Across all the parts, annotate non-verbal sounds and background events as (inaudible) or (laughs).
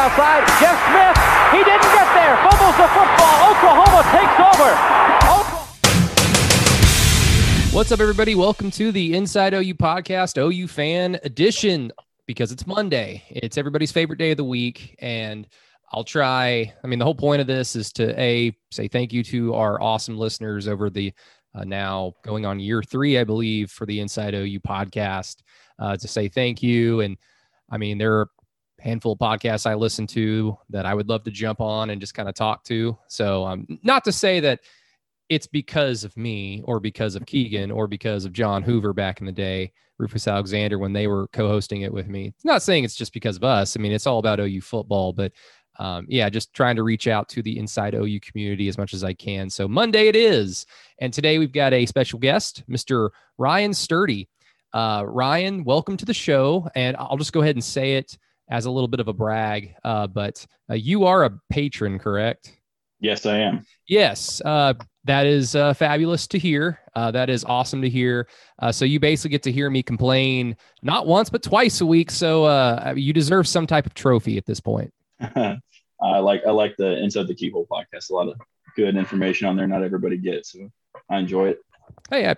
outside. Jeff Smith, he didn't get there. Fumbles the football. Oklahoma takes over. What's up, everybody? Welcome to the Inside OU podcast, OU fan edition, because it's Monday. It's everybody's favorite day of the week. And I'll try. I mean, the whole point of this is to A, say thank you to our awesome listeners over the uh, now going on year three, I believe, for the Inside OU podcast, uh, to say thank you. And I mean, there are handful of podcasts I listen to that I would love to jump on and just kind of talk to. So, um, not to say that it's because of me or because of Keegan or because of John Hoover back in the day, Rufus Alexander, when they were co hosting it with me. It's not saying it's just because of us. I mean, it's all about OU football, but um, yeah, just trying to reach out to the inside OU community as much as I can. So Monday it is. And today we've got a special guest, Mr. Ryan Sturdy. Uh, Ryan, welcome to the show. And I'll just go ahead and say it as a little bit of a brag, uh, but uh, you are a patron, correct? Yes, I am. Yes, uh, that is uh, fabulous to hear. Uh, that is awesome to hear. Uh, so you basically get to hear me complain not once but twice a week. So uh, you deserve some type of trophy at this point. (laughs) I like I like the Inside the Keyhole podcast. A lot of good information on there. Not everybody gets, so I enjoy it. Hey, I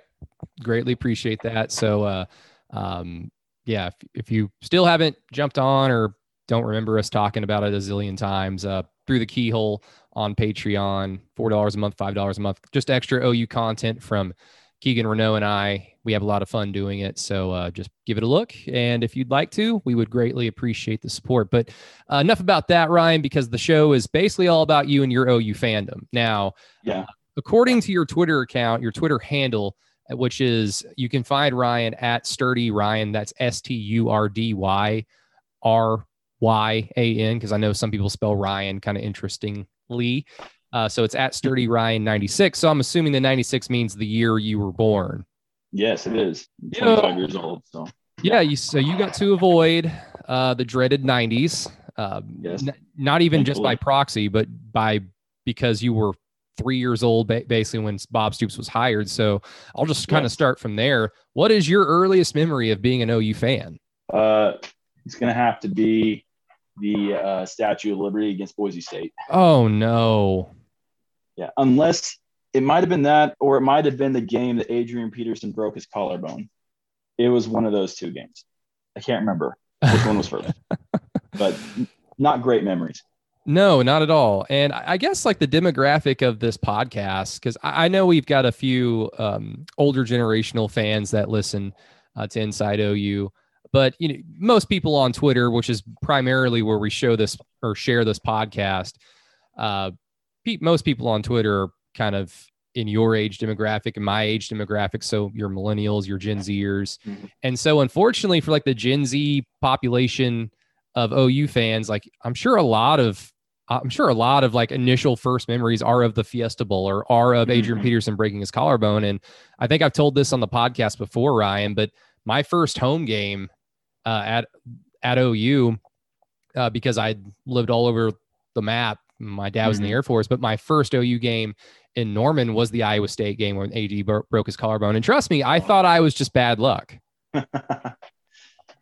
greatly appreciate that. So, uh, um, yeah, if, if you still haven't jumped on or don't remember us talking about it a zillion times, uh, through the keyhole on Patreon, four dollars a month, five dollars a month, just extra OU content from Keegan Renault and I. We have a lot of fun doing it, so uh, just give it a look. And if you'd like to, we would greatly appreciate the support. But uh, enough about that, Ryan, because the show is basically all about you and your OU fandom. Now, Yeah. according to your Twitter account, your Twitter handle, which is you can find Ryan at Sturdy Ryan. That's S T U R D Y R Y A N, because I know some people spell Ryan kind of interestingly. Uh, so it's at Sturdy Ryan 96. So I'm assuming the 96 means the year you were born. Yes, it is. I'm Yeah. years old. So Yeah, you so you got to avoid uh, the dreaded 90s. Uh, Yes. n- not even just by proxy, but by because you were three years old ba- basically when Bob Stoops was hired. So I'll just kind of Yes. start from there. What is your earliest memory of being an OU fan? uh, it's gonna have to be the uh, Statue of Liberty against Boise State. Oh no. Yeah, unless it might have been that, or it might have been the game that Adrian Peterson broke his collarbone. It was one of those two games. I can't remember which one was first, (laughs) but not great memories. No, not at all. And I guess like the demographic of this podcast, because I know we've got a few um, older generational fans that listen uh, to Inside OU, but you know most people on Twitter, which is primarily where we show this or share this podcast, uh, pe- most people on Twitter are kind of in your age demographic and my age demographic. So your millennials, your Gen Zers, Mhm. and so unfortunately for like the Gen Z population of OU fans, like I'm sure a lot of I'm sure a lot of like initial first memories are of the Fiesta Bowl or are of Adrian Mhm. Peterson breaking his collarbone. And I think I've told this on the podcast before, Ryan, but my first home game uh, at at OU uh, because I lived all over the map. My dad was in the Mhm. Air Force, but my first OU game in Norman was the Iowa State game when AD bro- broke his collarbone. And trust me, I thought I was just bad luck. (laughs)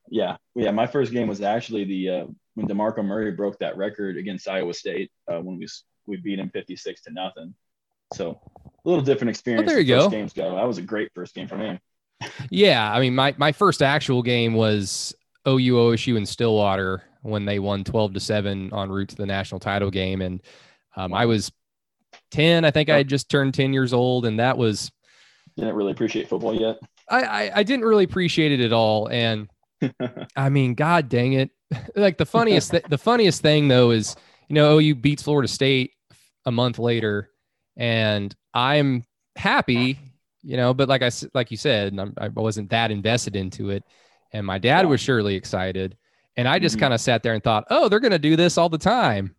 yeah, yeah. My first game was actually the uh, when Demarco Murray broke that record against Iowa State uh, when we we beat him 56 to nothing. So a little different experience. there you go. Games go. That was a great first game for me. Yeah, I mean, my my first actual game was OU OSU in Stillwater when they won twelve to seven en route to the national title game, and um, I was ten. I think I had just turned ten years old, and that was Didn't really appreciate football yet. I I, I didn't really appreciate it at all, and (laughs) I mean, God dang it! (laughs) like the funniest th- the funniest thing though is you know OU beats Florida State a month later, and I'm happy, you know, but like I like you said, I'm, I wasn't that invested into it, and my dad was surely excited, and I just Mhm. kind of sat there and thought, oh, they're gonna do this all the time.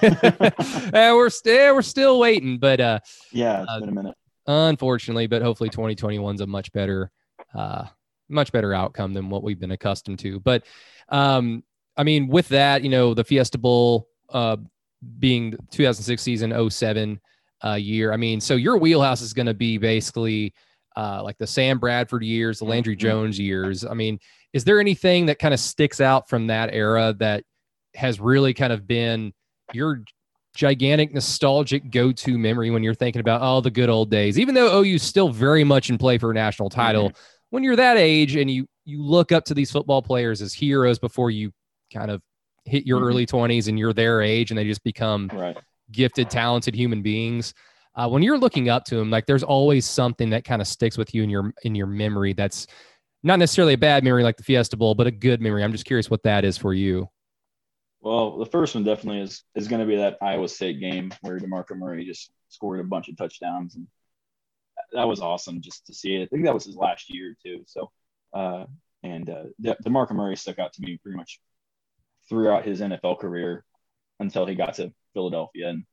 (laughs) and we're still we're still waiting, but uh, Yeah, it's Uh, been a minute. unfortunately, but hopefully 2021 is a much better, uh, much better outcome than what we've been accustomed to. But, um, I mean, with that, you know, the Fiesta Bowl, uh, being 2006 season 07 uh, year. I mean, so your wheelhouse is going to be basically uh, like the Sam Bradford years, the Landry Mhm. Jones years. I mean, is there anything that kind of sticks out from that era that has really kind of been your gigantic nostalgic go-to memory when you're thinking about all oh, the good old days even though ou's still very much in play for a national title mm-hmm. When you're that age and you you look up to these football players as heroes before you kind of hit your mm-hmm. early 20s and you're their age and they just become right. gifted talented human beings uh, when you're looking up to them like there's always something that kind of sticks with you in your in your memory that's not necessarily a bad memory like the fiesta bowl but a good memory i'm just curious what that is for you well, the first one definitely is is going to be that Iowa State game where Demarco Murray just scored a bunch of touchdowns, and that was awesome just to see it. I think that was his last year too. So, uh, and uh, De- Demarco Murray stuck out to me pretty much throughout his NFL career until he got to Philadelphia and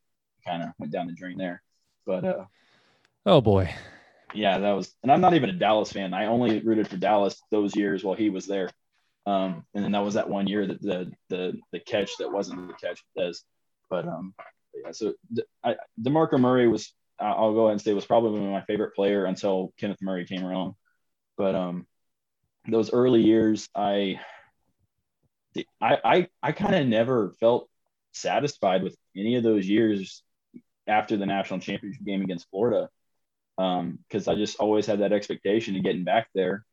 kind of went down the drain there. But uh, oh boy, yeah, that was. And I'm not even a Dallas fan. I only rooted for Dallas those years while he was there. Um, and then that was that one year that the the the catch that wasn't the catch does. But um, yeah, so I, Demarco Murray was I'll go ahead and say it was probably my favorite player until Kenneth Murray came around. But um, those early years, I I I, I kind of never felt satisfied with any of those years after the national championship game against Florida because um, I just always had that expectation of getting back there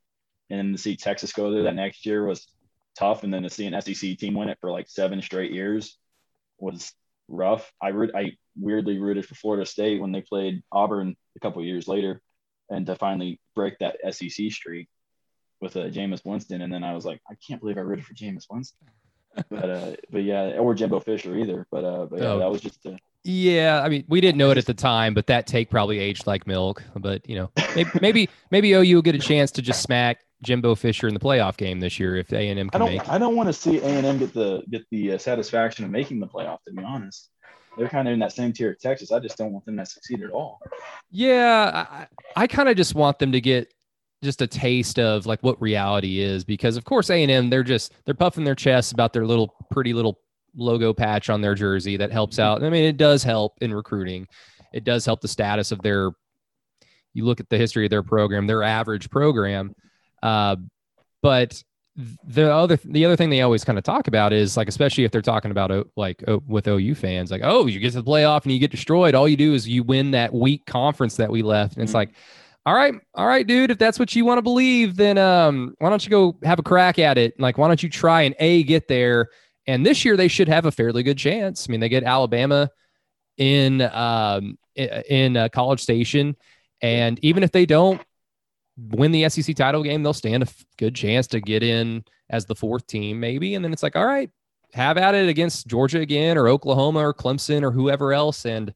and then to see Texas go there that next year was tough. And then to see an SEC team win it for like seven straight years was rough. I root, I weirdly rooted for Florida State when they played Auburn a couple years later, and to finally break that SEC streak with uh, Jameis Winston. And then I was like, I can't believe I rooted for Jameis Winston. but uh, but yeah, or Jimbo Fisher either. But uh, but yeah, oh. that was just a yeah, I mean, we didn't know it at the time, but that take probably aged like milk. But you know, (laughs) maybe maybe, maybe OU will get a chance to just smack Jimbo Fisher in the playoff game this year if A and M can I don't, make. I don't want to see A and M get the get the uh, satisfaction of making the playoff. To be honest, they're kind of in that same tier of Texas. I just don't want them to succeed at all. Yeah, I, I kind of just want them to get just a taste of like what reality is because of course A and M they're just they're puffing their chests about their little pretty little logo patch on their jersey that helps out. I mean, it does help in recruiting. It does help the status of their. You look at the history of their program, their average program, uh, but the other the other thing they always kind of talk about is like especially if they're talking about like with OU fans like oh you get to the playoff and you get destroyed. All you do is you win that weak conference that we left. And it's mm-hmm. like all right all right dude if that's what you want to believe then um why don't you go have a crack at it? Like why don't you try and a get there? And this year they should have a fairly good chance. I mean, they get Alabama in um, in uh, College Station, and even if they don't win the SEC title game, they'll stand a good chance to get in as the fourth team, maybe. And then it's like, all right, have at it against Georgia again, or Oklahoma, or Clemson, or whoever else, and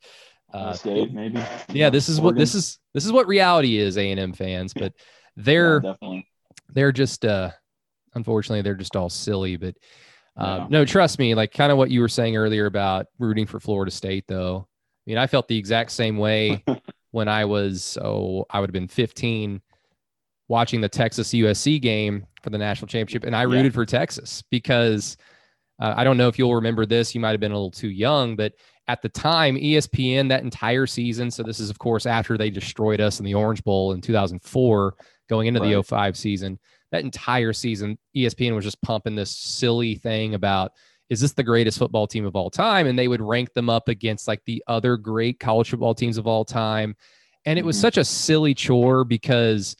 uh, State maybe. Yeah, this is Oregon. what this is. This is what reality is, A and M fans. But they're yeah, they're just uh, unfortunately they're just all silly. But um, no, trust me, like kind of what you were saying earlier about rooting for Florida State, though. I mean, I felt the exact same way (laughs) when I was, oh, I would have been 15 watching the Texas USC game for the national championship. And I rooted yeah. for Texas because uh, I don't know if you'll remember this. You might have been a little too young, but at the time, ESPN, that entire season, so this is, of course, after they destroyed us in the Orange Bowl in 2004, going into right. the 05 season that entire season, ESPN was just pumping this silly thing about is this the greatest football team of all time? And they would rank them up against like the other great college football teams of all time. And it was mm-hmm. such a silly chore because,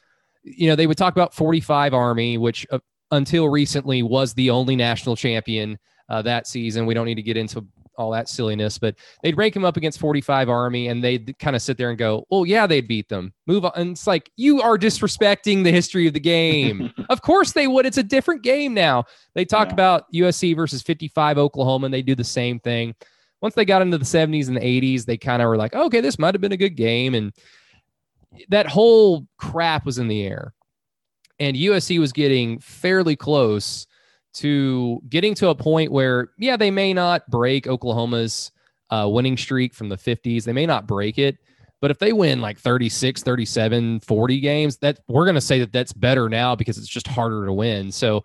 you know, they would talk about 45 Army, which uh, until recently was the only national champion uh, that season. We don't need to get into all that silliness, but they'd rank him up against 45 Army and they'd kind of sit there and go, Oh, yeah, they'd beat them. Move on. And it's like, you are disrespecting the history of the game. (laughs) of course they would. It's a different game now. They talk yeah. about USC versus 55 Oklahoma and they do the same thing. Once they got into the 70s and the 80s, they kind of were like, okay, this might have been a good game. And that whole crap was in the air. And USC was getting fairly close to getting to a point where, yeah, they may not break Oklahoma's uh, winning streak from the 50s. They may not break it, but if they win like 36, 37, 40 games, that we're going to say that that's better now because it's just harder to win. So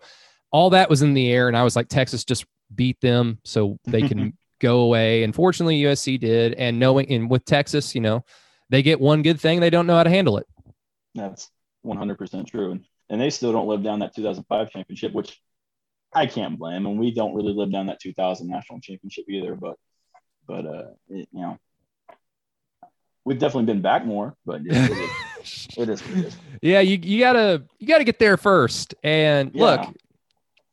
all that was in the air. And I was like, Texas just beat them so they can (laughs) go away. And fortunately, USC did. And knowing, and with Texas, you know, they get one good thing, they don't know how to handle it. That's 100% true. And, and they still don't live down that 2005 championship, which I can't blame And We don't really live down that 2000 national championship either, but but uh, it, you know, we've definitely been back more, but it, it, is, it is. It is. (laughs) Yeah, you you gotta you gotta get there first. And Yeah. look,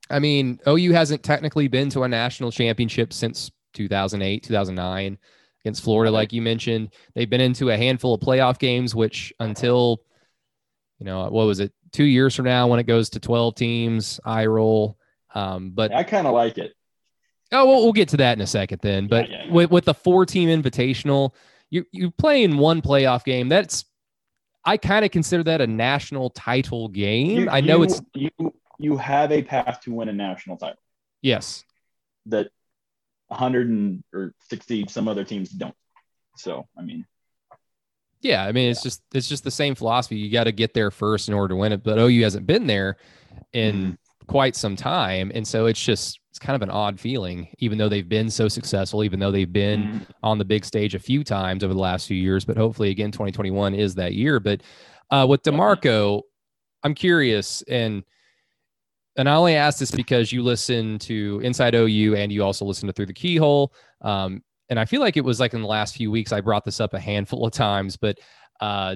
I mean, OU hasn't technically been to a national championship since 2008, 2009 against Florida, like you mentioned. They've been into a handful of playoff games, which until you know what was it, two years from now when it goes to 12 teams, I roll. Um, but I kind of like it. Oh, we'll, we'll get to that in a second then. But yeah, yeah. with with the four team invitational, you you play in one playoff game. That's I kind of consider that a national title game. You- I know you- it's you you have a path to win a national title yes, that 100 and or 60 some other teams don't. So I mean, yeah. I mean, it's just it's just the same philosophy. You got to get there first in order to win it. But OU hasn't been there in Mm-hmm. quite some time, and so it's just it's kind of an odd feeling. Even though they've been so successful, even though they've been mhm. on the big stage a few times over the last few years, but hopefully again 2021 is that year. But uh, with Demarco, I'm curious, and and I only ask this because you listen to Inside OU and you also listen to Through the Keyhole. Um, and I feel like it was like in the last few weeks I brought this up a handful of times, but uh,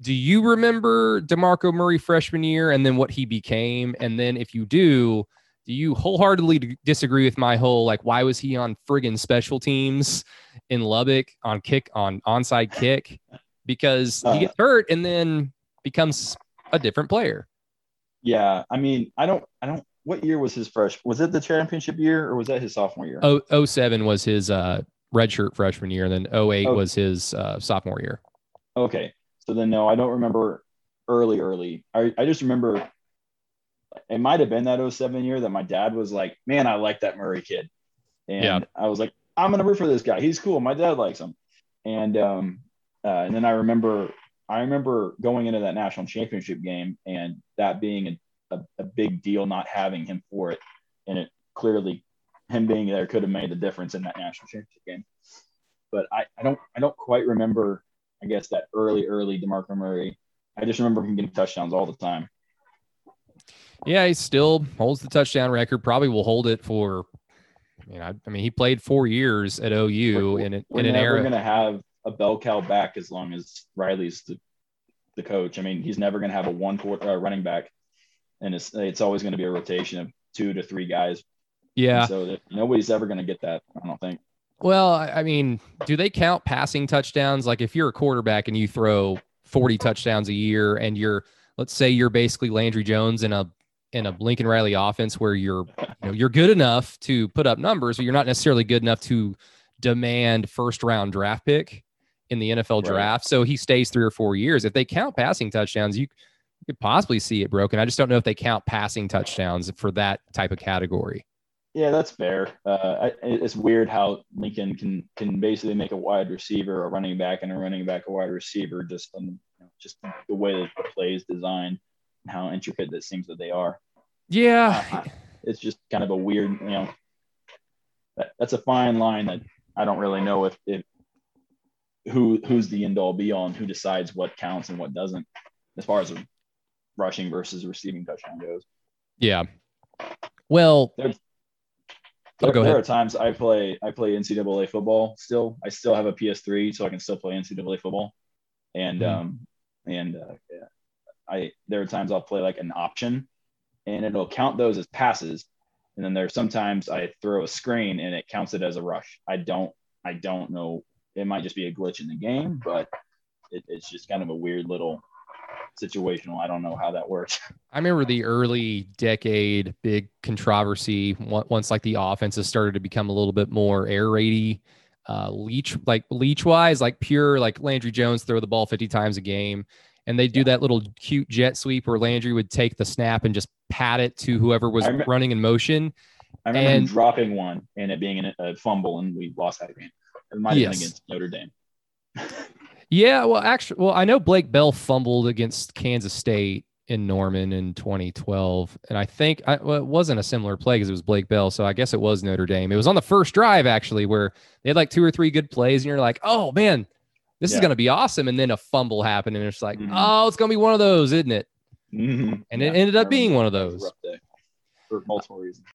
do you remember Demarco Murray freshman year and then what he became? And then if you do, do you wholeheartedly disagree with my whole like why was he on friggin' special teams in Lubbock on kick on onside kick because he gets (laughs) hurt and then becomes a different player. Yeah. I mean, I don't I don't. What year was his fresh? Was it the championship year or was that his sophomore year? Oh, 07 was his uh, redshirt freshman year, and then 08 Oh. was his uh, sophomore year. Okay. So then no, I don't remember early, early. I, I just remember it might have been that 07 year that my dad was like, Man, I like that Murray kid. And Yeah. I was like, I'm gonna root for this guy. He's cool. My dad likes him. And um uh, and then I remember I remember going into that national championship game and that being a, a, a big deal not having him for it. And it clearly him being there could have made the difference in that national championship game. But I, I don't I don't quite remember I guess that early, early DeMarco Murray. I just remember him getting touchdowns all the time. Yeah, he still holds the touchdown record. Probably will hold it for. You know, I, I mean, he played four years at OU We're- in, an- We're in an era. going to have a bell cow back as long as Riley's the, the coach. I mean, he's never going to have a one quarter uh, running back, and it's it's always going to be a rotation of two to three guys. yeah. And so that nobody's ever going to get that. I don't think. Well, I mean, do they count passing touchdowns? Like if you're a quarterback and you throw 40 touchdowns a year and you're let's say you're basically Landry Jones in a in a Lincoln Riley offense where you're you know you're good enough to put up numbers, but you're not necessarily good enough to demand first round draft pick in the NFL Right. draft. So he stays three or four years. If they count passing touchdowns, you could possibly see it broken. I just don't know if they count passing touchdowns for that type of category. Yeah, that's fair. Uh, I, it's weird how Lincoln can can basically make a wide receiver a running back and a running back a wide receiver just on you know, just the way that the play is designed and how intricate it seems that they are. Yeah. Uh, it's just kind of a weird, you know, that, that's a fine line that I don't really know if, if who who's the end all be all and who decides what counts and what doesn't as far as rushing versus receiving touchdown goes. Yeah. Well, There, Oh, go there ahead. are times I play I play NCAA football still. I still have a PS3, so I can still play NCAA football. And Mhm. um and uh, yeah, I there are times I'll play like an option, and it'll count those as passes. And then there's sometimes I throw a screen and it counts it as a rush. I don't I don't know. It might just be a glitch in the game, but it, it's just kind of a weird little situational. I don't know how that works. (laughs) I remember the early decade big controversy once like the offenses started to become a little bit more air raidy, uh, Leach like Leach wise, like pure like Landry Jones throw the ball 50 times a game. And they do that little cute jet sweep where Landry would take the snap and just pat it to whoever was rem- running in motion. I remember him And- dropping one and it being a fumble, and we lost that game. It might have Yes. been against Notre Dame. (laughs) Yeah, well, actually, well, I know Blake Bell fumbled against Kansas State in Norman in 2012, and I think I, well, it wasn't a similar play because it was Blake Bell, so I guess it was Notre Dame. It was on the first drive actually, where they had like two or three good plays, and you're like, oh man, this is gonna be awesome, and then a fumble happened, and it's like, Mhm. oh, it's gonna be one of those, isn't it? Mhm. And it ended up being one of that was a those. for multiple reasons.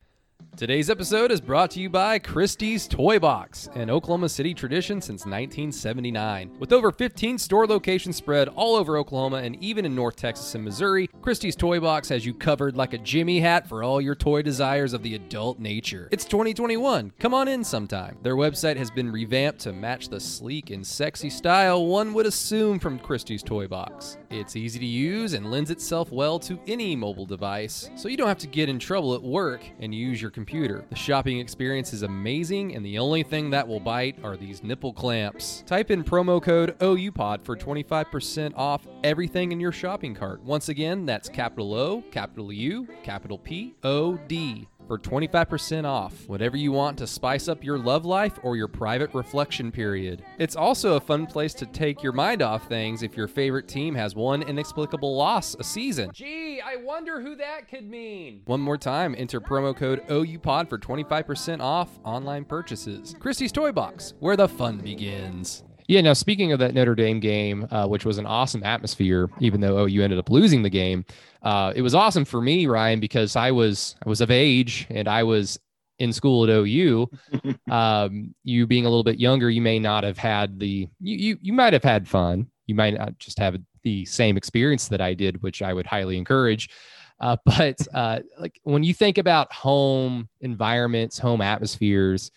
Today's episode is brought to you by Christie's Toy Box, an Oklahoma City tradition since 1979. With over 15 store locations spread all over Oklahoma and even in North Texas and Missouri, Christie's Toy Box has you covered like a Jimmy hat for all your toy desires of the adult nature. It's 2021. Come on in sometime. Their website has been revamped to match the sleek and sexy style one would assume from Christie's Toy Box. It's easy to use and lends itself well to any mobile device, so you don't have to get in trouble at work and use your computer. The shopping experience is amazing, and the only thing that will bite are these nipple clamps. Type in promo code OUPOD for 25% off everything in your shopping cart. Once again, that's capital O, capital U, capital P, O, D for 25% off. Whatever you want to spice up your love life or your private reflection period. It's also a fun place to take your mind off things if your favorite team has one inexplicable loss a season. Gee, I wonder who that could mean. One more time, enter promo code OUPOD for 25% off online purchases. Christie's Toy Box, where the fun begins. Yeah, now speaking of that Notre Dame game, uh, which was an awesome atmosphere, even though OU ended up losing the game, uh, it was awesome for me, Ryan, because I was I was of age and I was in school at OU. (laughs) um, you being a little bit younger, you may not have had the you you, you might have had fun. You might not just have the same experience that I did, which I would highly encourage. Uh, (laughs) but uh, like when you think about home environments, home atmospheres,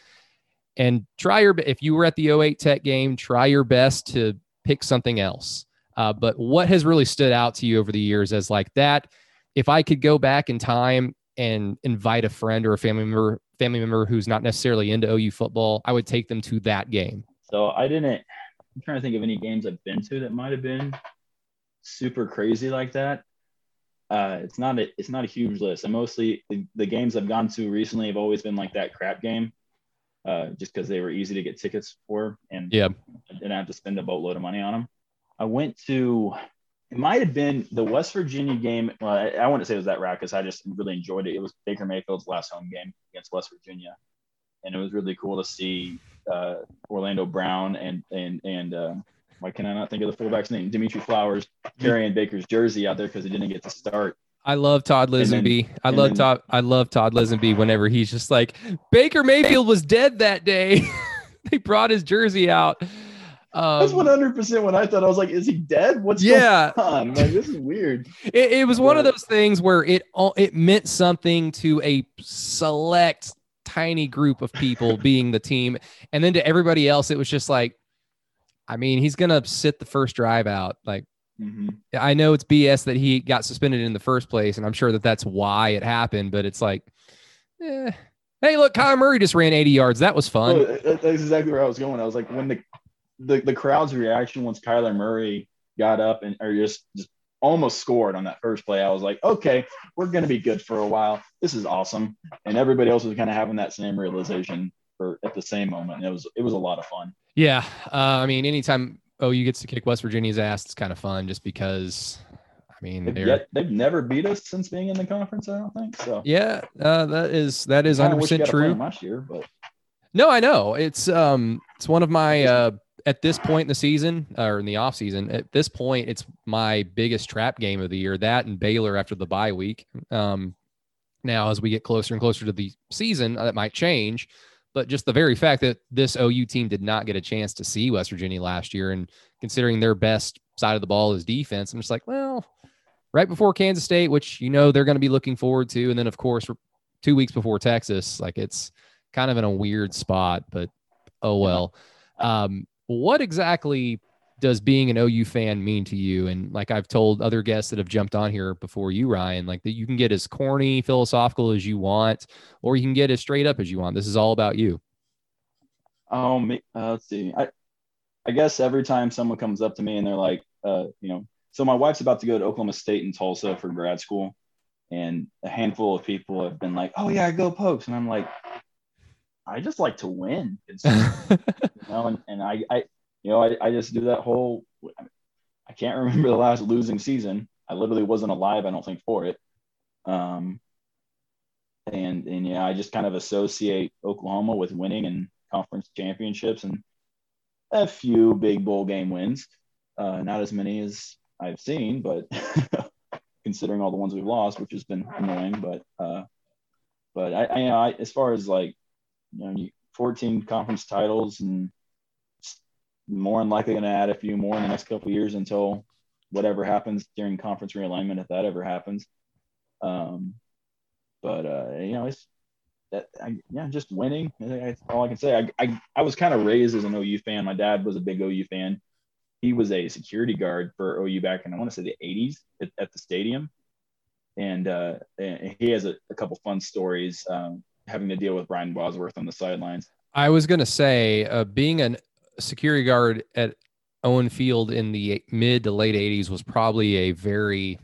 and try your if you were at the 08 Tech game, try your best to pick something else. Uh, but what has really stood out to you over the years as like that? If I could go back in time and invite a friend or a family member, family member who's not necessarily into OU football, I would take them to that game. So I didn't. I'm trying to think of any games I've been to that might have been super crazy like that. Uh, it's not a it's not a huge list. I mostly the, the games I've gone to recently have always been like that crap game uh, just because they were easy to get tickets for, and yeah, I didn't have to spend a boatload of money on them. I went to it might have been the West Virginia game. Well, I, I wouldn't say it was that route because I just really enjoyed it. It was Baker Mayfield's last home game against West Virginia, and it was really cool to see uh, Orlando Brown and and and uh, why can I not think of the fullback's name? Dimitri Flowers carrying Baker's jersey out there because he didn't get to start. I love Todd Lisenby. I love then, Todd. I love Todd Lisenby. Whenever he's just like Baker Mayfield was dead that day, (laughs) they brought his jersey out. Um, That's one hundred percent what I thought. I was like, "Is he dead? What's yeah. going on? Like, this is weird." (laughs) It, it was one of those things where it it meant something to a select tiny group of people (laughs) being the team, and then to everybody else, it was just like, I mean, he's gonna sit the first drive out. Like, Mm-hmm. I know it's BS that he got suspended in the first place, and I'm sure that that's why it happened. But it's like, eh. hey, look, Kyler Murray just ran 80 yards. That was fun. Well, that's exactly where I was going. I was like, when the the, the crowd's reaction once Kyler Murray got up and or just just almost scored on that first play, I was like, okay, we're gonna be good for a while. This is awesome. And everybody else was kind of having that same realization for at the same moment. And it was it was a lot of fun. Yeah, uh, I mean, anytime OU gets to kick West Virginia's ass, it's kind of fun just because. I mean, they've, yet, they've never beat us since being in the conference. I don't think so. Yeah, uh, that is that is hundred percent true. Last year, but no, I know it's um it's one of my uh at this point in the season or in the off season at this point it's my biggest trap game of the year. That and Baylor after the bye week. Um, now as we get closer and closer to the season, that might change. But just the very fact that this OU team did not get a chance to see West Virginia last year, and considering their best side of the ball is defense, I'm just like, well, right before Kansas State, which you know they're going to be looking forward to, and then of course two weeks before Texas, like it's kind of in a weird spot. But oh well. Um, what exactly does being an OU fan mean to you? And like I've told other guests that have jumped on here before you, Ryan, like that you can get as corny, philosophical as you want, or you can get as straight up as you want. This is all about you. Um, uh, let's see. I, I guess every time someone comes up to me and they're like, uh, you know, so my wife's about to go to Oklahoma State in Tulsa for grad school, and a handful of people have been like, "Oh yeah, I go Pokes," and I'm like, I just like to win, (laughs) you know, and, and I, I you know, I, I just do that whole. I can't remember the last losing season. I literally wasn't alive, I don't think, for it. Um, and and yeah, I just kind of associate Oklahoma with winning and conference championships and a few big bowl game wins. Uh, not as many as I've seen, but (laughs) considering all the ones we've lost, which has been annoying. But uh, but I, I, you know, I, as far as like, you know, 14 conference titles and more than likely going to add a few more in the next couple years until whatever happens during conference realignment, if that ever happens. Um, but uh, you know, it's that I, yeah, just winning. That's all I can say. I, I, I was kind of raised as an OU fan. My dad was a big OU fan. He was a security guard for OU back in I want to say the 80s at, at the stadium, and, uh, and he has a, a couple fun stories um, having to deal with Brian Bosworth on the sidelines. I was gonna say, uh, being a security guard at Owen Field in the mid to late 80s was probably a very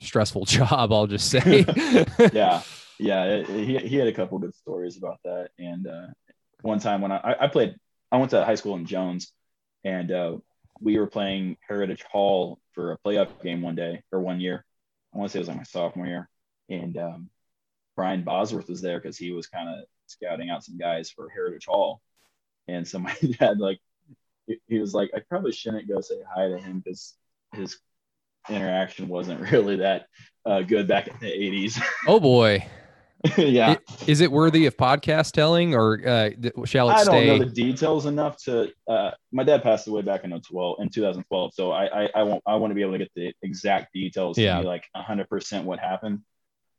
stressful (laughs) job, I'll just say. (laughs) (laughs) yeah. Yeah. It, he, he had a couple good stories about that. And uh, one time when I, I played, I went to high school in Jones and uh, we were playing Heritage Hall for a playoff game one day or one year. I want to say it was like my sophomore year. And um, Brian Bosworth was there because he was kind of scouting out some guys for Heritage Hall. And so my dad, like, he was like, I probably shouldn't go say hi to him because his interaction wasn't (laughs) really that uh, good back in the 80s. (laughs) Oh boy. yeah. Is it worthy of podcast telling or uh, shall it I stay? don't know the details enough to. Uh, my dad passed away back in 12 in 2012, so I I, I won't I want to be able to get the exact details. Yeah. To be like 100 percent what happened.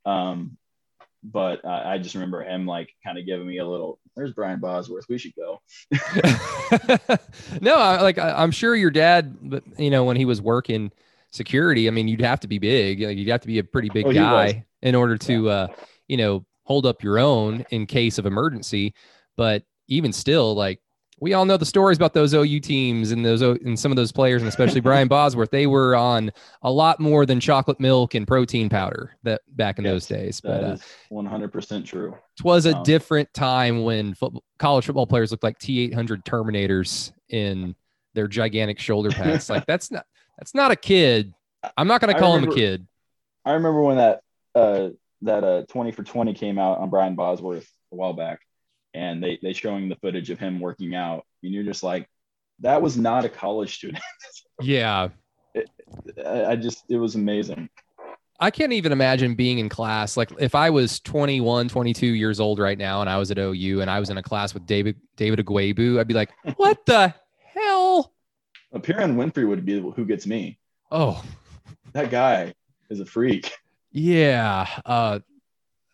Um, but uh, I just remember him like kind of giving me a little. There's Brian Bosworth. We should go. (laughs) no, I, like I, I'm sure your dad, but you know when he was working security, I mean you'd have to be big. Like you'd have to be a pretty big Oh, guy in order to uh, you know hold up your own in case of emergency. But even still, like we all know the stories about those OU teams and those and some of those players, and especially (laughs) Brian Bosworth. They were on a lot more than chocolate milk and protein powder that back in Yes, those days. But That uh, is 100 percent true. Twas a Um, different time when football, college football players looked like T800 Terminators in their gigantic shoulder pads. like that's not that's not a kid. (laughs) I'm not going to call him a kid. I remember when that uh, that uh, 20 for 20 came out on Brian Bosworth a while back, and they they showing the footage of him working out, and you're just like, that was not a college student. (laughs) Yeah. I I just it was amazing. I can't even imagine being in class. Like if I was 21, 22 years old right now and I was at OU and I was in a class with David David Ugwoegbu, I'd be like, (laughs) what the hell? Perrion Winfrey would be who gets me. Oh, That guy is a freak. Yeah. Uh,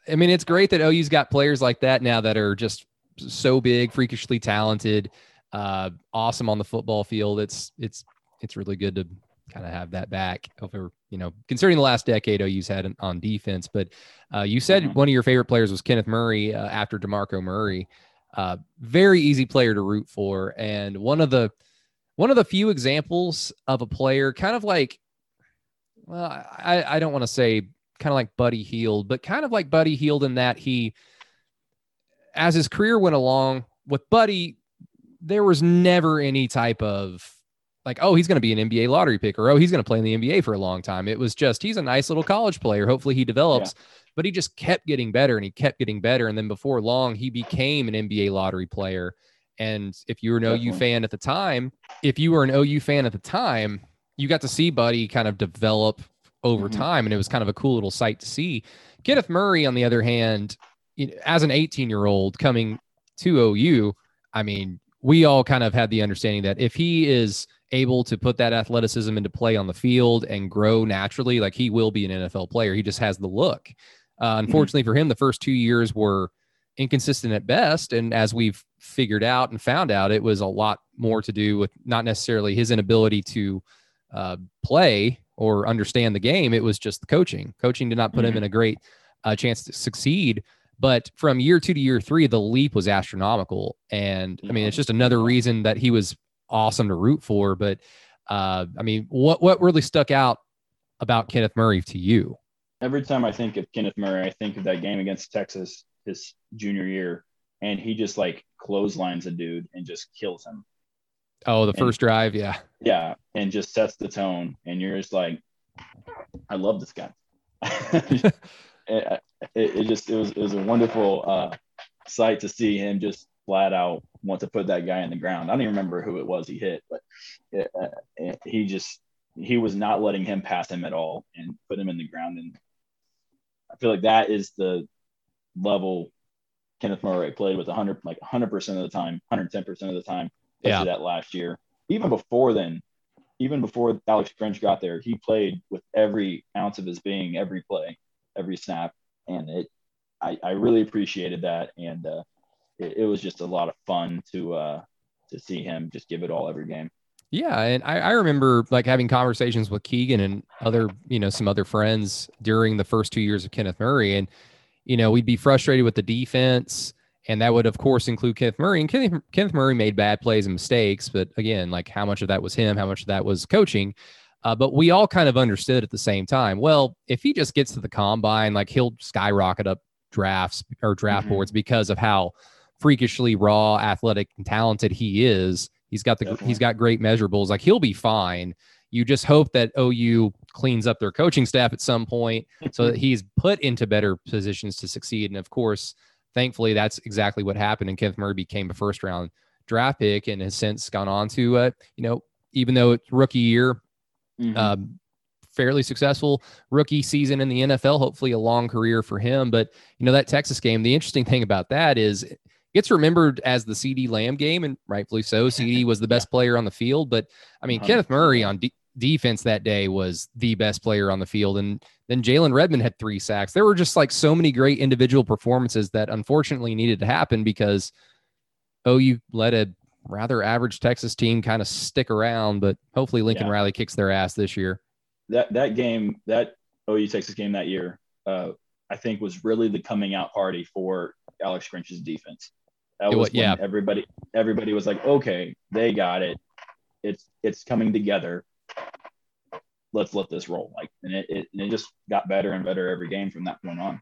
I mean, it's great that OU's got players like that now that are just so big, freakishly talented, uh, awesome on the football field. It's it's it's really good to kind of have that back over, you know, considering the last decade OU's had on- defense. But uh, you said Mhm. one of your favorite players was Kenneth Murray uh, after Demarco Murray. Uh, very easy player to root for, and one of the one of the few examples of a player kind of like well i i don't want to say kind of like Buddy Hield but kind of like Buddy Hield in that he as his career went along with buddy there was never any type of like oh he's going to be an nba lottery pick or oh he's going to play in the nba for a long time. It was just he's a nice little college player. Hopefully he develops. But he just kept getting better and he kept getting better. And then before long he became an nba lottery player. And if you were an OU fan at the time, if you were an OU fan at the time, you got to see Buddy kind of develop over Mhm. time, and it was kind of a cool little sight to see. Kenneth Murray, on the other hand, you know, as an 18 year old coming to OU, I mean, we all kind of had the understanding that if he is able to put that athleticism into play on the field and grow naturally, like he will be an NFL player. He just has the look. Uh, unfortunately for him, the first two years were inconsistent at best. And as we've figured out and found out, it was a lot more to do with not necessarily his inability to uh, play or understand the game. It was just the coaching. Coaching did not put him Mhm. in a great uh, chance to succeed. But from year two to year three, the leap was astronomical. And I mean, it's just another reason that he was awesome to root for. But uh, I mean, what what really stuck out about Kenneth Murray to you? Every time I think of Kenneth Murray, I think of that game against Texas his junior year, and he just like clotheslines a dude and just kills him. Oh, the And- first drive, yeah. Yeah, and just sets the tone, and you're just like, I love this guy. (laughs) (laughs) it, it, just it was it was a wonderful uh, sight to see him just flat out want to put that guy in the ground. I don't even remember who it was he hit, but it, uh, it, he just he was not letting him pass him at all and put him in the ground. And I feel like that is the level Kenneth Murray played with 100 like 100 percent of the time, 110 percent of the time. Yeah. that last year. Even before then, even before Alex Grinch got there, he played with every ounce of his being, every play, every snap, and it. I, I really appreciated that, and uh, it, it was just a lot of fun to uh, to see him just give it all every game. Yeah, and I, I remember like having conversations with Keegan and other, you know, some other friends during the first two years of Kenneth Murray, and you know, we'd be frustrated with the defense, and that would of course include Kenneth Murray. And Kenneth, Kenneth Murray made bad plays and mistakes, but again, like how much of that was him, how much of that was coaching. Uh, but we all kind of understood at the same time. Well, if he just gets to the combine, like he'll skyrocket up drafts or draft Mhm. boards because of how freakishly raw, athletic, and talented he is. He's got the Definitely. he's got great measurables. Like he'll be fine. You just hope that OU cleans up their coaching staff at some point so that (laughs) he's put into better positions to succeed. And of course, thankfully, that's exactly what happened. And Kenneth Murray became a first round draft pick and has since gone on to, uh, you know, even though it's rookie year, Mhm. um, fairly successful rookie season in the NFL. Hopefully, a long career for him. But you know that Texas game. The interesting thing about that is it gets remembered as the CeeDee Lamb game, and rightfully so. (laughs) CeeDee was the best player on the field, but I mean, Kenneth 100%. Murray on de- defense that day was the best player on the field, and then Jalen Redmond had three sacks. There were just like so many great individual performances that unfortunately needed to happen because Oh, you let a rather average Texas team kind of stick around, but hopefully Lincoln Yeah. Riley kicks their ass this year. that that game, that OU Texas game that year, uh, I think was really the coming out party for Alex Grinch's defense. That was wa- yeah. everybody everybody was like, okay, they got it. It's it's coming together. Let's let this roll. Like, and it, it, and it just got better and better every game from that point on.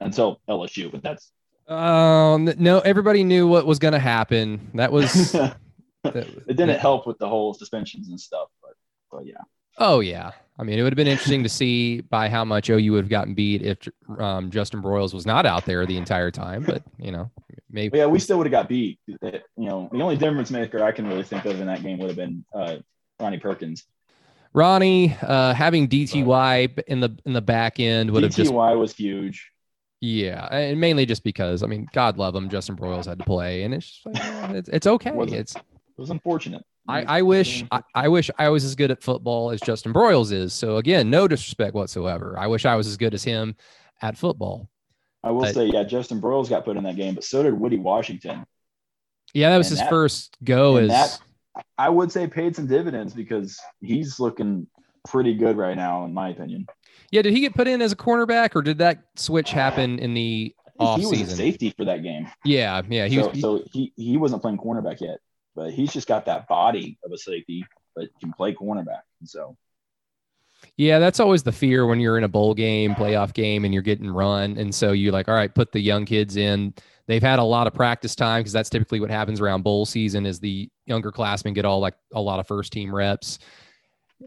Until LSU, but that's Um, no, everybody knew what was going to happen. That was, (laughs) it didn't help with the whole suspensions and stuff, but but yeah. oh yeah. I mean, it would have been interesting to see by how much OU would have gotten beat if um, Justin Broiles was not out there the entire time. But you know, maybe yeah, we still would have got beat. That you know, the only difference maker I can really think of in that game would have been uh, Ronnie Perkins. Ronnie uh, having DTY in the in the back end would have just DTY was huge. Yeah, and mainly just because I mean, God love him, Justin Broiles had to play, and it's just like, it's, it's okay. It? It's It was unfortunate. I, I wish I, I wish I was as good at football as Justin Broiles is. So again, no disrespect whatsoever. I wish I was as good as him at football. I will I- say, yeah, Justin Broiles got put in that game, but so did Woody Washington. Yeah, that was And his that- first go as that- I would say paid some dividends because he's looking pretty good right now, in my opinion. Yeah. Did he get put in as a cornerback, or did that switch happen in the off he was a safety for that game. Yeah, yeah. He so, was. so he, he wasn't playing cornerback yet, but he's just got that body of a safety, but can play cornerback. And so Yeah, that's always the fear when you're in a bowl game, playoff game, and you're getting run. And so you're like, all right, put the young kids in. They've had a lot of practice time because that's typically what happens around bowl season is the younger classmen get all like a lot of first team reps.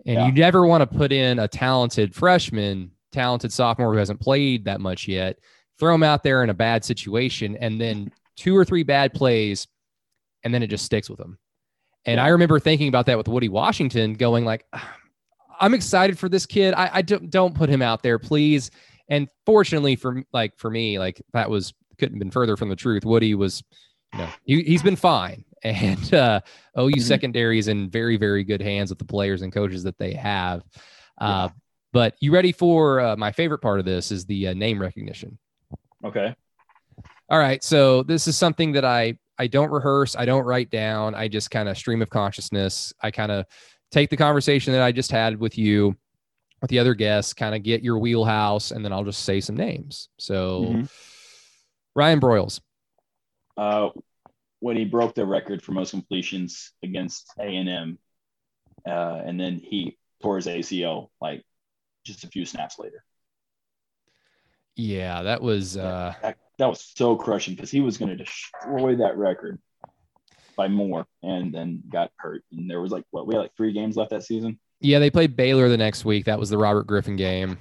And Yeah. you never want to put in a talented freshman, talented sophomore who hasn't played that much yet, throw him out there in a bad situation, and then two or three bad plays, and then it just sticks with them. And I remember thinking about that with Woody Washington, going like, ah, I'm excited for this kid. I, I don't don't put him out there, please. And fortunately for like for me, like that was couldn't have been further from the truth. Woody was, you know, he, he's been fine. And (laughs) uh, OU Mhm. secondary is in very, very good hands with the players and coaches that they have. Uh, Yeah. But you ready for uh, my favorite part of this is the uh, name recognition. okay, All right, so this is something that I I don't rehearse, I don't write down, I just kind of stream of consciousness. I kind of take the conversation that I just had with you, with the other guests, kind of get your wheelhouse, and then I'll just say some names. So Mhm. Ryan Broyles, uh, when he broke the record for most completions against A and M, uh, and then he tore his ACL like just a few snaps later. yeah, that was uh, That, that was so crushing because he was going to destroy that record by more, and then got hurt. And there was like what we had like three games left that season. yeah. They played Baylor the next week. That was the Robert Griffin game,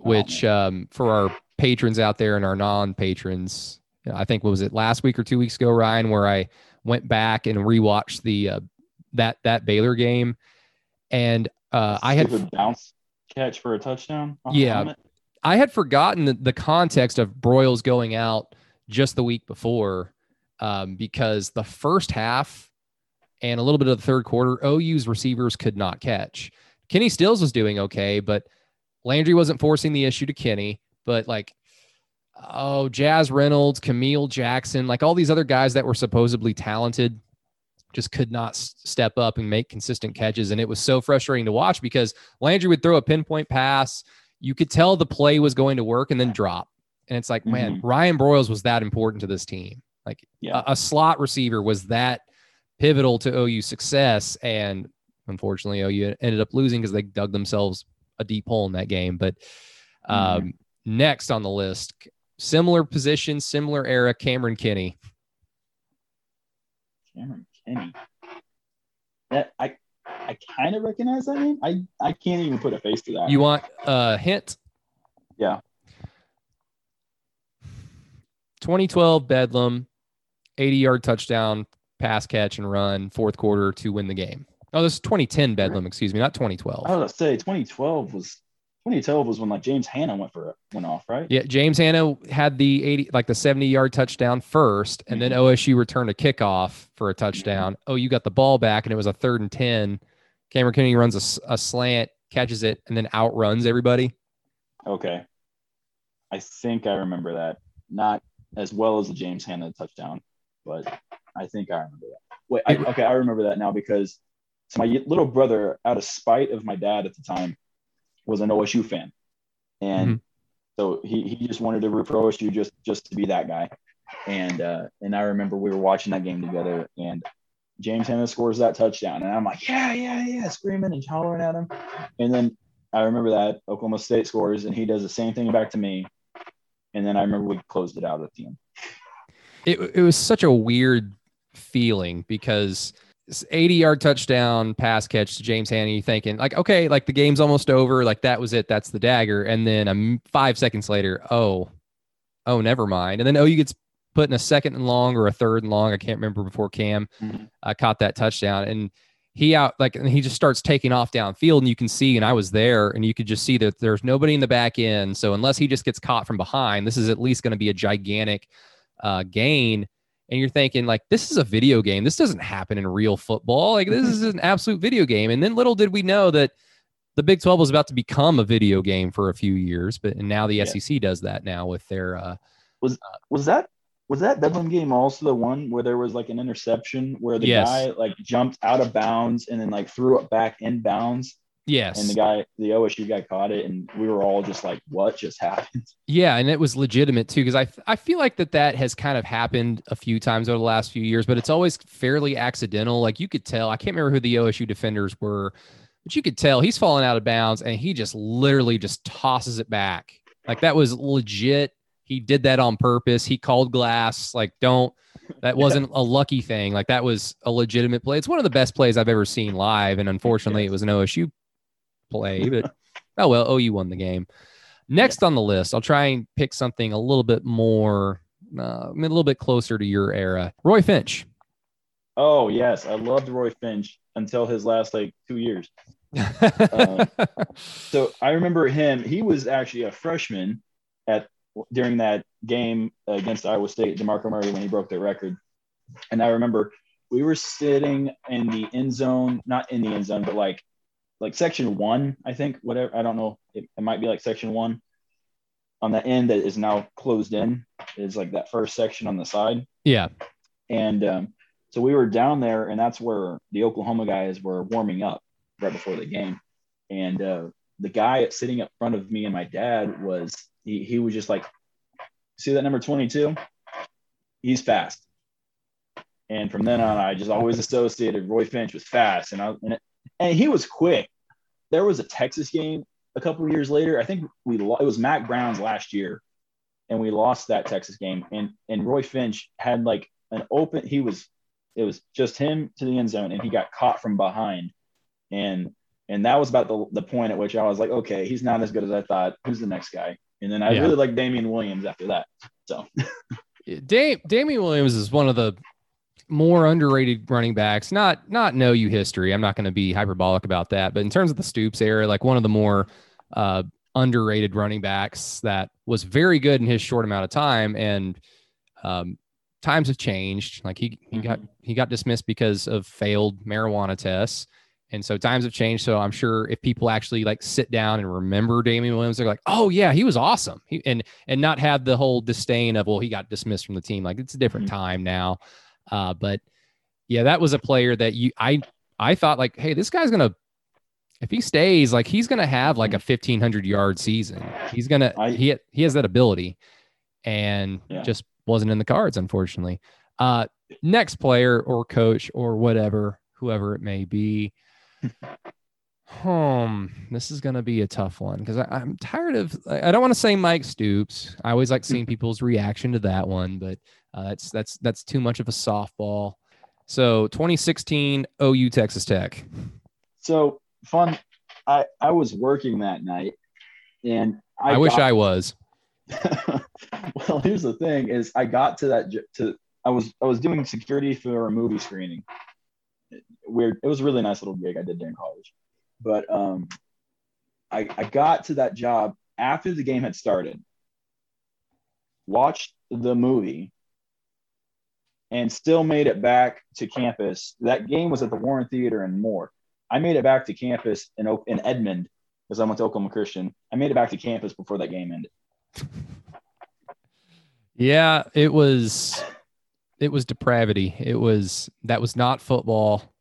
Oh, which um, for our patrons out there and our non-patrons, I think what was it last week or two weeks ago, Ryan, where I went back and rewatched the uh, that that Baylor game, and uh, I had bounce catch for a touchdown. Yeah. I had forgotten the, the context of Broyles going out just the week before um, because the first half and a little bit of the third quarter, OU's receivers could not catch. Kenny Stills was doing okay, but Landry wasn't forcing the issue to Kenny. But like, oh, Jaz Reynolds, Kameel Jackson, like all these other guys that were supposedly talented just could not step up and make consistent catches. And it was so frustrating to watch because Landry would throw a pinpoint pass. You could tell the play was going to work and then drop. And it's like, mm-hmm. man, Ryan Broyles was that important to this team. Like yeah. a, a, slot receiver was that pivotal to OU success. And unfortunately, OU ended up losing because they dug themselves a deep hole in that game. But um, mm-hmm. next on the list, similar position, similar era, Cameron Kenney. Cameron Kenney. That I I kind of recognize that name. I I can't even put a face to that. You want a hint? Yeah. 2012 Bedlam, 80 yard touchdown, pass catch and run, fourth quarter to win the game. Oh, this is 2010 Bedlam, excuse me, not 2012. I was gonna say 2012 was 2012 was when like James Hanna went for it, went off, right? Yeah, James Hanna had the 80 like the 70 yard touchdown first, and mm-hmm. then OSU returned a kickoff for a touchdown. Mm-hmm. Oh, you got the ball back, and it was a third and 10. Cameron Kenney runs a, a slant, catches it, and then outruns everybody. Okay, I think I remember that. Not as well as the James Hanna touchdown, but I think I remember that. Wait, I, okay, I remember that now because my little brother, out of spite of my dad at the time, was an OSU fan, and mm-hmm. so he, he just wanted to root for OSU just just to be that guy. And uh, and I remember we were watching that game together, and James Hanna scores that touchdown, and I'm like, yeah, yeah, yeah, screaming and hollering at him. And then I remember that Oklahoma State scores, and he does the same thing back to me. And then I remember we closed it out at the end. It, it was such a weird feeling because 80 yard touchdown pass catch to James Hanna, thinking like, okay, like the game's almost over. Like that was it. That's the dagger. And then um, five seconds later, oh, oh, never mind. And then OU gets put in a second and long or a third and long. I can't remember before Cam mm-hmm. uh, caught that touchdown. And he out like and he just starts taking off downfield and you can see and I was there and you could just see that there's nobody in the back end. So unless he just gets caught from behind, this is at least going to be a gigantic uh, gain and you're thinking like this is a video game this doesn't happen in real football like this is (laughs) an absolute video game and then little did we know that the big 12 was about to become a video game for a few years but and now the yeah. sec does that now with their uh was was that was that Bedlam game also the one where there was like an interception where the yes. guy like jumped out of bounds and then like threw it back in bounds Yes. And the guy, the OSU guy caught it, and we were all just like, what just happened? Yeah. And it was legitimate too, because I, I feel like that that has kind of happened a few times over the last few years, but it's always fairly accidental. Like you could tell, I can't remember who the OSU defenders were, but you could tell he's falling out of bounds and he just literally just tosses it back. Like that was legit. He did that on purpose. He called glass. Like, don't, that (laughs) wasn't yeah. a lucky thing. Like that was a legitimate play. It's one of the best plays I've ever seen live. And unfortunately, yes. it was an OSU play, but (laughs) oh well, OU won the game. Next yeah. on the list, I'll try and pick something a little bit more, uh, a little bit closer to your era. Roy Finch. Oh yes, I loved Roy Finch until his last like two years. uh, (laughs) so I remember him. He was actually a freshman at during that game against Iowa State, Demarco Murray, when he broke their record. And I remember we were sitting in the end zone, not in the end zone, but like like section one, I think, whatever. I don't know. It, it might be like section one on the end that is now closed in is like that first section on the side. Yeah. And um, so we were down there, and that's where the Oklahoma guys were warming up right before the game. And uh, the guy sitting up front of me and my dad was he, he was just like, see that number 22? He's fast. And from then on, I just always associated Roy Finch with fast, and I and, it, and he was quick there was a Texas game a couple of years later. I think we it was Mack Brown's last year, and we lost that Texas game. And and Roy Finch had like an open. He was it was just him to the end zone, and he got caught from behind, and and that was about the the point at which I was like, okay, he's not as good as I thought. Who's the next guy? And then I yeah. really like Damien Williams after that. So. (laughs) Dame, Damien Williams is one of the more underrated running backs. Not not know you history. I'm not going to be hyperbolic about that, but in terms of the Stoops era, like one of the more uh, underrated running backs that was very good in his short amount of time. And um, times have changed. Like he, he got he got dismissed because of failed marijuana tests. And so times have changed. So I'm sure if people actually like sit down and remember Damien Williams, they're like, "Oh yeah, he was awesome," he, and and not have the whole disdain of, "Well, he got dismissed from the team." Like it's a different Mhm. time now. Uh, but yeah, that was a player that you I I thought like, hey, this guy's gonna if he stays, like he's gonna have like a 1500 yard season. He's gonna I- he he has that ability, and Yeah. just wasn't in the cards, unfortunately. Uh, next player or coach or whatever, whoever it may be. (laughs) Hmm, this is going to be a tough one because I'm tired of. I don't want to say Mike Stoops. I always like seeing (laughs) people's reaction to that one, but uh, that's that's that's too much of a softball. So 2016 OU Texas Tech. So fun. I I was working that night, and I, I, wish I was. (laughs) well, here's the thing: is I got to that to I was I was doing security for a movie screening. Weird. It was a really nice little gig I did during college, but um, I I got to that job after the game had started. Watched the movie. And still made it back to campus. That game was at the Warren Theater and more. I made it back to campus in in Edmond because I went to Oklahoma Christian. I made it back to campus before that game ended. Yeah, it was. It was depravity. It was that was not football.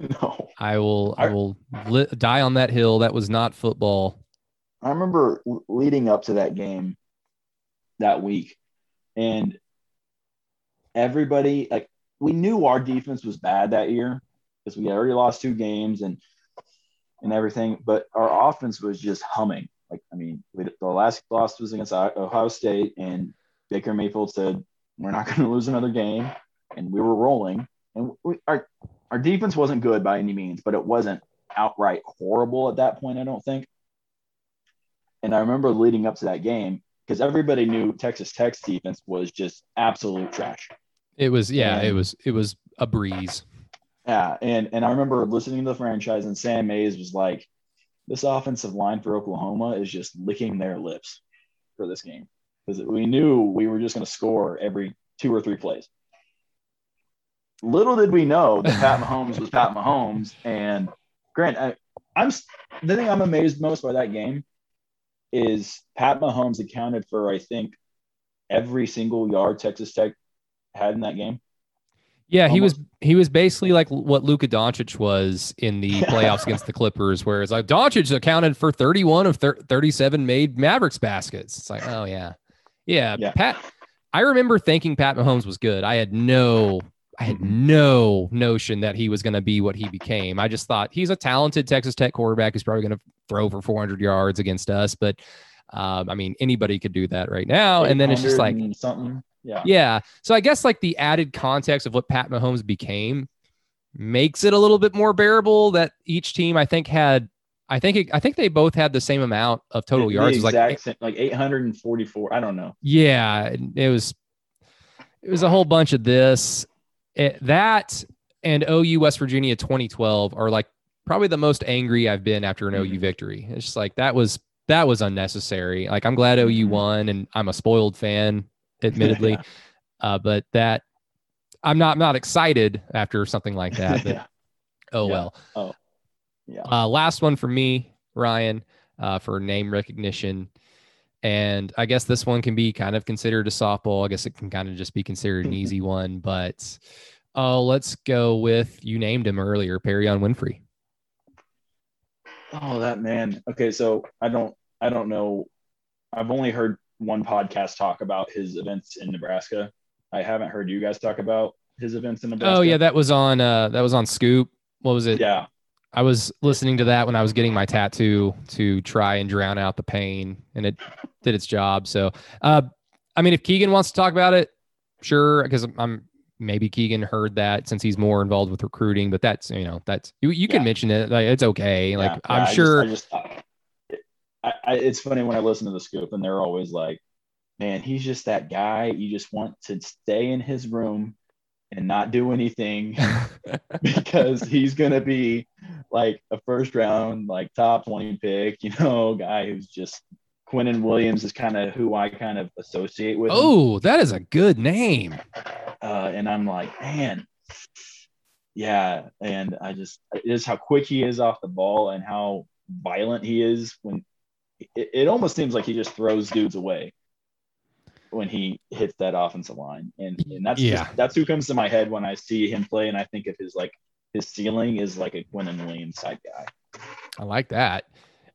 (laughs) No. I will. I I- will li- die on that hill. That was not football. I remember leading up to that game that week, and everybody like we knew our defense was bad that year because we had already lost two games and and everything, but our offense was just humming. Like I mean, we, the last loss was against Ohio State, and Baker Mayfield said we're not going (laughs) to lose another game, and we were rolling. And we, our our defense wasn't good by any means, but it wasn't outright horrible at that point. I don't think. And I remember leading up to that game because everybody knew Texas Tech's defense was just absolute trash. It was. Yeah. It was. It was a breeze. Yeah, and and I remember listening to the franchise, and Sam Mayes was like, "This offensive line for Oklahoma is just licking their lips for this game because we knew we were just going to score every two or three plays." Little did we know that Pat (laughs) Mahomes was Pat Mahomes, and Grant, I, I'm the thing I'm amazed most by that game is Pat Mahomes accounted for I think every single yard Texas Tech had in that game. Yeah, he was he was basically like what Luka Doncic was in the (laughs) playoffs against the Clippers, where it's like Doncic accounted for 31 of thir- 37 made Mavericks baskets. It's like, oh yeah. yeah, Yeah. Pat. I remember thinking Pat Mahomes was good. I had no, I had Mhm. no notion that he was going to be what he became. I just thought he's a talented Texas Tech quarterback who's probably going to throw for 400 yards against us. But um, I mean, anybody could do that right now. And then it's just like, something. Yeah. yeah. So I guess like the added context of what Pat Mahomes became makes it a little bit more bearable that each team I think had I think it, I think they both had the same amount of total The yards. Exact like same- like 844. I don't know. yeah, it was it was a whole bunch of this. It, that and OU West Virginia 2012 are like probably the most angry I've been after an OU Mhm. victory. It's just like that was that was unnecessary. Like I'm glad OU Mhm. won and I'm a spoiled fan (laughs) admittedly. Yeah. Uh, but that I'm not not excited after something like that. (laughs) But yeah. oh Yeah. well. Yeah. Uh, last one for me, Ryan, uh, for name recognition. And I guess this one can be kind of considered a softball. I guess it can kind of just be considered an easy one. But oh, let's go with you named him earlier, Perrion Winfrey. Oh, that man. Okay, so I don't I don't know. I've only heard one podcast talk about his events in Nebraska. I haven't heard you guys talk about his events in Nebraska. Oh yeah, that was on uh that was on Scoop. What was it? yeah. I was listening to that when I was getting my tattoo to try and drown out the pain, and it did its job. So, uh, I mean, if Keegan wants to talk about it, sure, because I'm maybe Keegan heard that since he's more involved with recruiting. But that's you know that's you you can Yeah. mention it, like it's okay. Like Yeah, I'm I just- sure. I just, I, I, it's funny when I listen to the scoop and they're always like, "Man, he's just that guy. You just want to stay in his room and not do anything (laughs) (laughs) because he's gonna be like a first round, like top 20 pick, you know, (laughs) guy who's just Quinnen Williams is kind of who I kind of associate with. him. Oh, that is a good name. Uh, and I'm like, man, yeah. And I just, just how quick he is off the ball and how violent he is when it, it almost seems like he just throws dudes away when he hits that offensive line. And, and that's Yeah. just, that's who comes to my head when I see him play. And I think of his like his ceiling is like a Quinnen Williams type guy. I like that.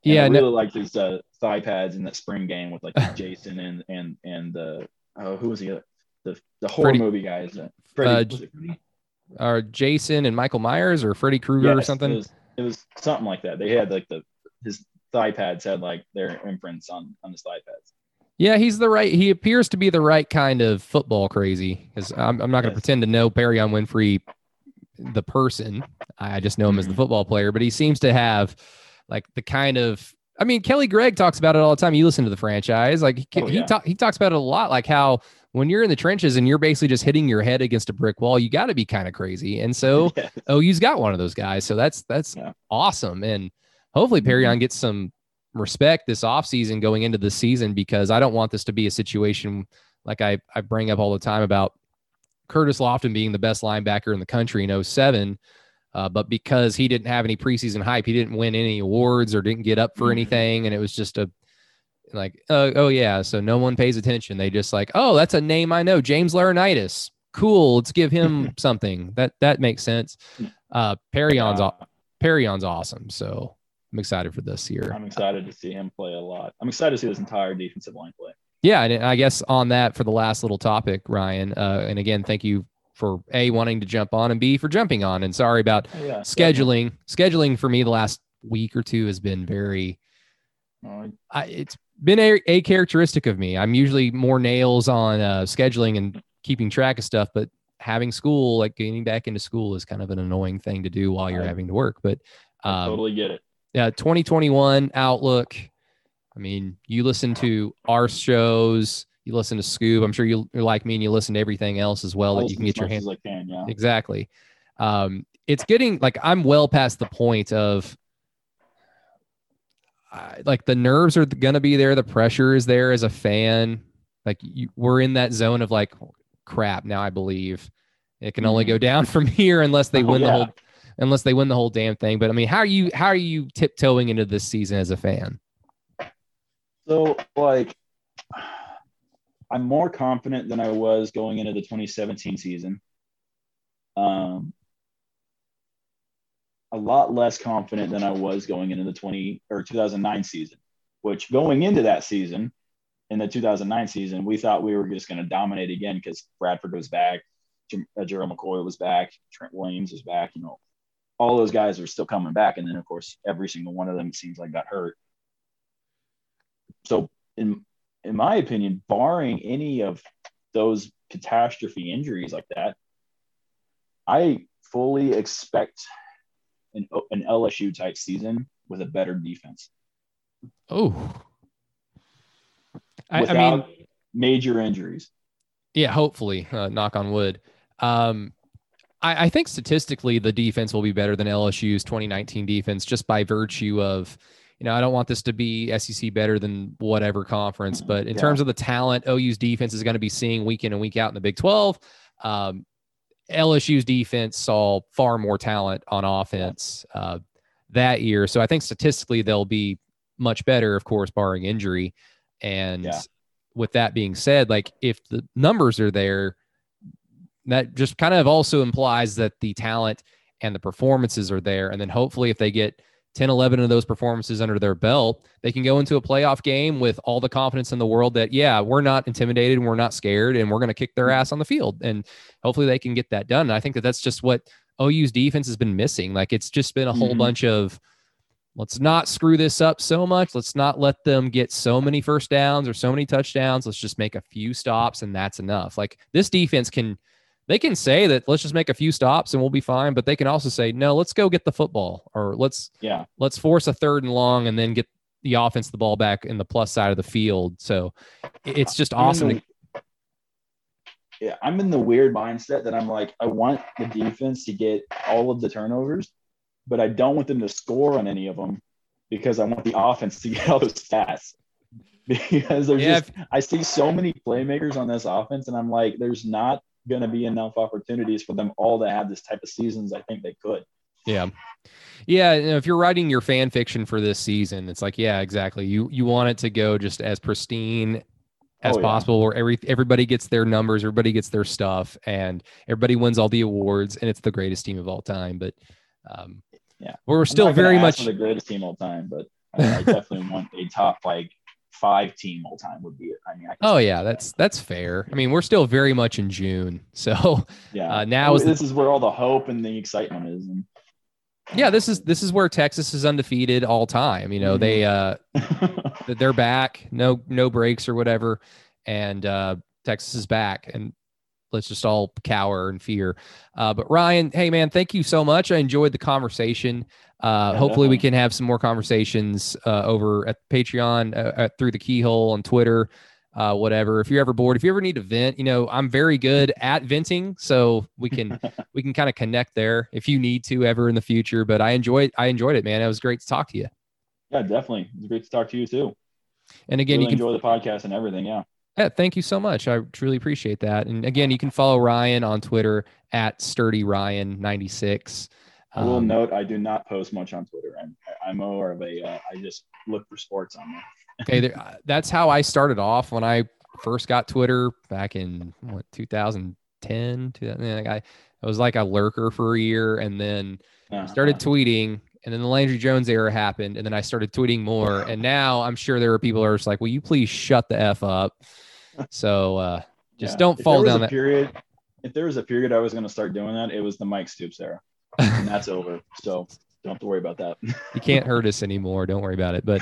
And Yeah, I no- really like his uh, thigh pads in that spring game with like (laughs) Jason and and and uh, oh, who was the other? the the horror Freddie- movie guys? Uh, Uh, it Freddie? Or Jason and Michael Myers or Freddy Krueger or something. It was, it was something like that. They had like the his thigh pads had like their imprints on on his thigh pads. Yeah, he's the right. He appears to be the right kind of football crazy. Because I'm, I'm not going to Yes. pretend to know Perrion Winfrey, the person. I just know him as the Mhm. football player. But he seems to have like the kind of. I mean, Kelly Gregg talks about it all the time. You listen to the franchise, like he Oh, he, yeah. talk, he talks about it a lot, like how when you're in the trenches and you're basically just hitting your head against a brick wall, you got to be kind of crazy. And so (laughs) Yeah. OU's got one of those guys. So that's that's Yeah. awesome. And hopefully Mhm. Perrion gets some respect this offseason going into the season because I don't want this to be a situation like I, I bring up all the time about Curtis Lofton being the best linebacker in the country in 07. Uh, but because he didn't have any preseason hype, he didn't win any awards or didn't get up for Mhm. anything. And it was just a like, uh, oh, yeah. So no one pays attention. They just like, oh, that's a name I know, James Laurinaitis. Cool. Let's give him (laughs) something. That that makes sense. Uh, aw- Perrion's awesome. So I'm excited for this year. I'm excited to see him play a lot. I'm excited to see this entire defensive line play. Yeah, and I guess on that for the last little topic, Ryan. Uh, and again, thank you for a wanting to jump on and b for jumping on. And sorry about Oh, yeah, scheduling. Scheduling for me the last week or two has been very. definitely. I, it's been a, a characteristic of me. I'm usually more nails on uh, scheduling and keeping track of stuff, but having school, like getting back into school, is kind of an annoying thing to do while you're I- having to work. But um, totally get it. Yeah 2021 outlook i mean you listen to our shows you listen to scoop i'm sure you- you're like me and you listen to everything else as well that you can get your hands much as I can. Yeah. exactly um it's getting like i'm well past the point of I like the nerves are gonna be there the pressure is there as a fan like you, we're in that zone of like crap now i believe it can only Mhm. go down (laughs) from here unless they Oh, win the whole unless they win the whole damn thing. But I mean, how are you how are you tiptoeing into this season as a fan? So, like, I'm more confident than I was going into the 2017 season. Um, a lot less confident than I was going into the 20 or 2009 season, which going into that season, in the 2009 season, we thought we were just going to dominate again because Bradford was back, Jer- uh, Gerald McCoy was back, Trent Williams was back, you know, all those guys are still coming back. And then, of course, every single one of them seems like got hurt. So, in in my opinion, barring any of those catastrophe injuries like that, I fully expect an, an LSU type season with a better defense Oh, I, I without mean, major injuries. yeah, hopefully, uh, knock on wood. Um, I, I think statistically, the defense will be better than LSU's 2019 defense just by virtue of, you know, I don't want this to be SEC better than whatever conference, but in Yeah. terms of the talent, OU's defense is going to be seeing week in and week out in the Big 12. Um, LSU's defense saw far more talent on offense uh, that year. So I think statistically they'll be much better, of course, barring injury. And Yeah. with that being said, like if the numbers are there, that just kind of also implies that the talent and the performances are there. And then hopefully, if they get 10, 11 of those performances under their belt, they can go into a playoff game with all the confidence in the world that, yeah, we're not intimidated and we're not scared and we're going to kick their ass on the field. And hopefully they can get that done. And I think that that's just what OU's defense has been missing. Like it's just been a whole Mhm. bunch of, let's not screw this up so much. Let's not let them get so many first downs or so many touchdowns. Let's just make a few stops and that's enough. Like this defense can, they can say that let's just make a few stops and we'll be fine, but they can also say, no, let's go get the football or let's, Yeah. let's force a third and long and then get the offense the ball back in the plus side of the field. So it's just awesome. the- to, yeah, I'm in the weird mindset that I'm like, I want the defense to get all of the turnovers but I don't want them to score on any of them because I want the offense to (laughs) get all those stats. Because there's Yeah, just I see so many playmakers on this offense, and I'm like, there's not going to be enough opportunities for them all to have this type of seasons. I think they could. Yeah. Yeah, you know, if you're writing your fan fiction for this season, it's like, yeah, exactly. You you want it to go just as pristine as Oh, yeah. possible, where every everybody gets their numbers, everybody gets their stuff, and everybody wins all the awards, and it's the greatest team of all time. But um, Yeah. we're still very much. the greatest team all time, but I, I definitely want a top like five team all time would be it. I mean, I Oh yeah, that. that's that's fair. I mean, we're still very much in June, (laughs) so yeah. uh, now is the this is where all the hope and the excitement is. And yeah, this is this is where Texas is undefeated all time. You know, they uh (laughs) they're back, no no breaks or whatever, and uh, Texas is back, and let's just all cower in fear. Uh, but Ryan, hey man, thank you so much. I enjoyed the conversation. Uh, Yeah, hopefully, we can have some more conversations uh, over at Patreon, uh, at, through the Keyhole on Twitter. Uh, whatever. If you're ever bored, if you ever need to vent, you know I'm very good at venting, so we can (laughs) we can kind of connect there if you need to ever in the future. But I enjoyed I enjoyed it, man. It was great to talk to you. yeah, definitely. It's great to talk to you too. And again, really you can enjoy the podcast and everything. Yeah. Yeah, thank you so much. I truly appreciate that. And again, you can follow Ryan on Twitter at Sturdy Ryan 96. I will Um, note I do not post much on Twitter. I'm I'm more of a uh, I just look for sports on there. (laughs) okay, there, uh, that's how I started off when I first got Twitter back in what 2010. 2000, like I, I was like a lurker for a year, and then Uh, started tweeting. And then the Landry Jones era happened, and then I started tweeting more. And now I'm sure there are people who are just like, "Will you please shut the f up?" So uh, just yeah. don't If fall down that. period. If there was a period I was going to start doing that, it was the Mike Stoops era, and that's over. So don't have to worry about that. you can't hurt us anymore. Don't worry about it. But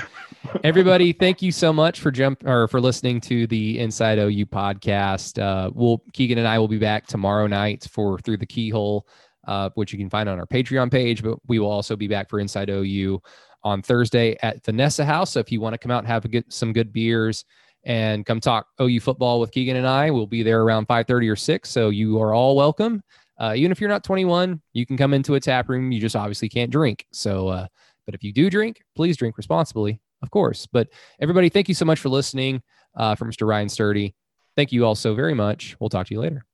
everybody, thank you so much for jump or for listening to the Inside OU podcast. Uh, we'll Keegan and I will be back tomorrow night for Through the Keyhole, uh, which you can find on our Patreon page. But we will also be back for Inside OU on Thursday at Vanessa House. So if you want to come out and have a good, some good beers and come talk OU football with Keegan and I, we'll be there around 5:30 or 6. So you are all welcome. Uh, even if you're not 21, you can come into a tap room. You just obviously can't drink. So, uh, but if you do drink, please drink responsibly, of course. But everybody, thank you so much for listening. Uh, for Mr. Ryan Sturdy, thank you all so very much. We'll talk to you later.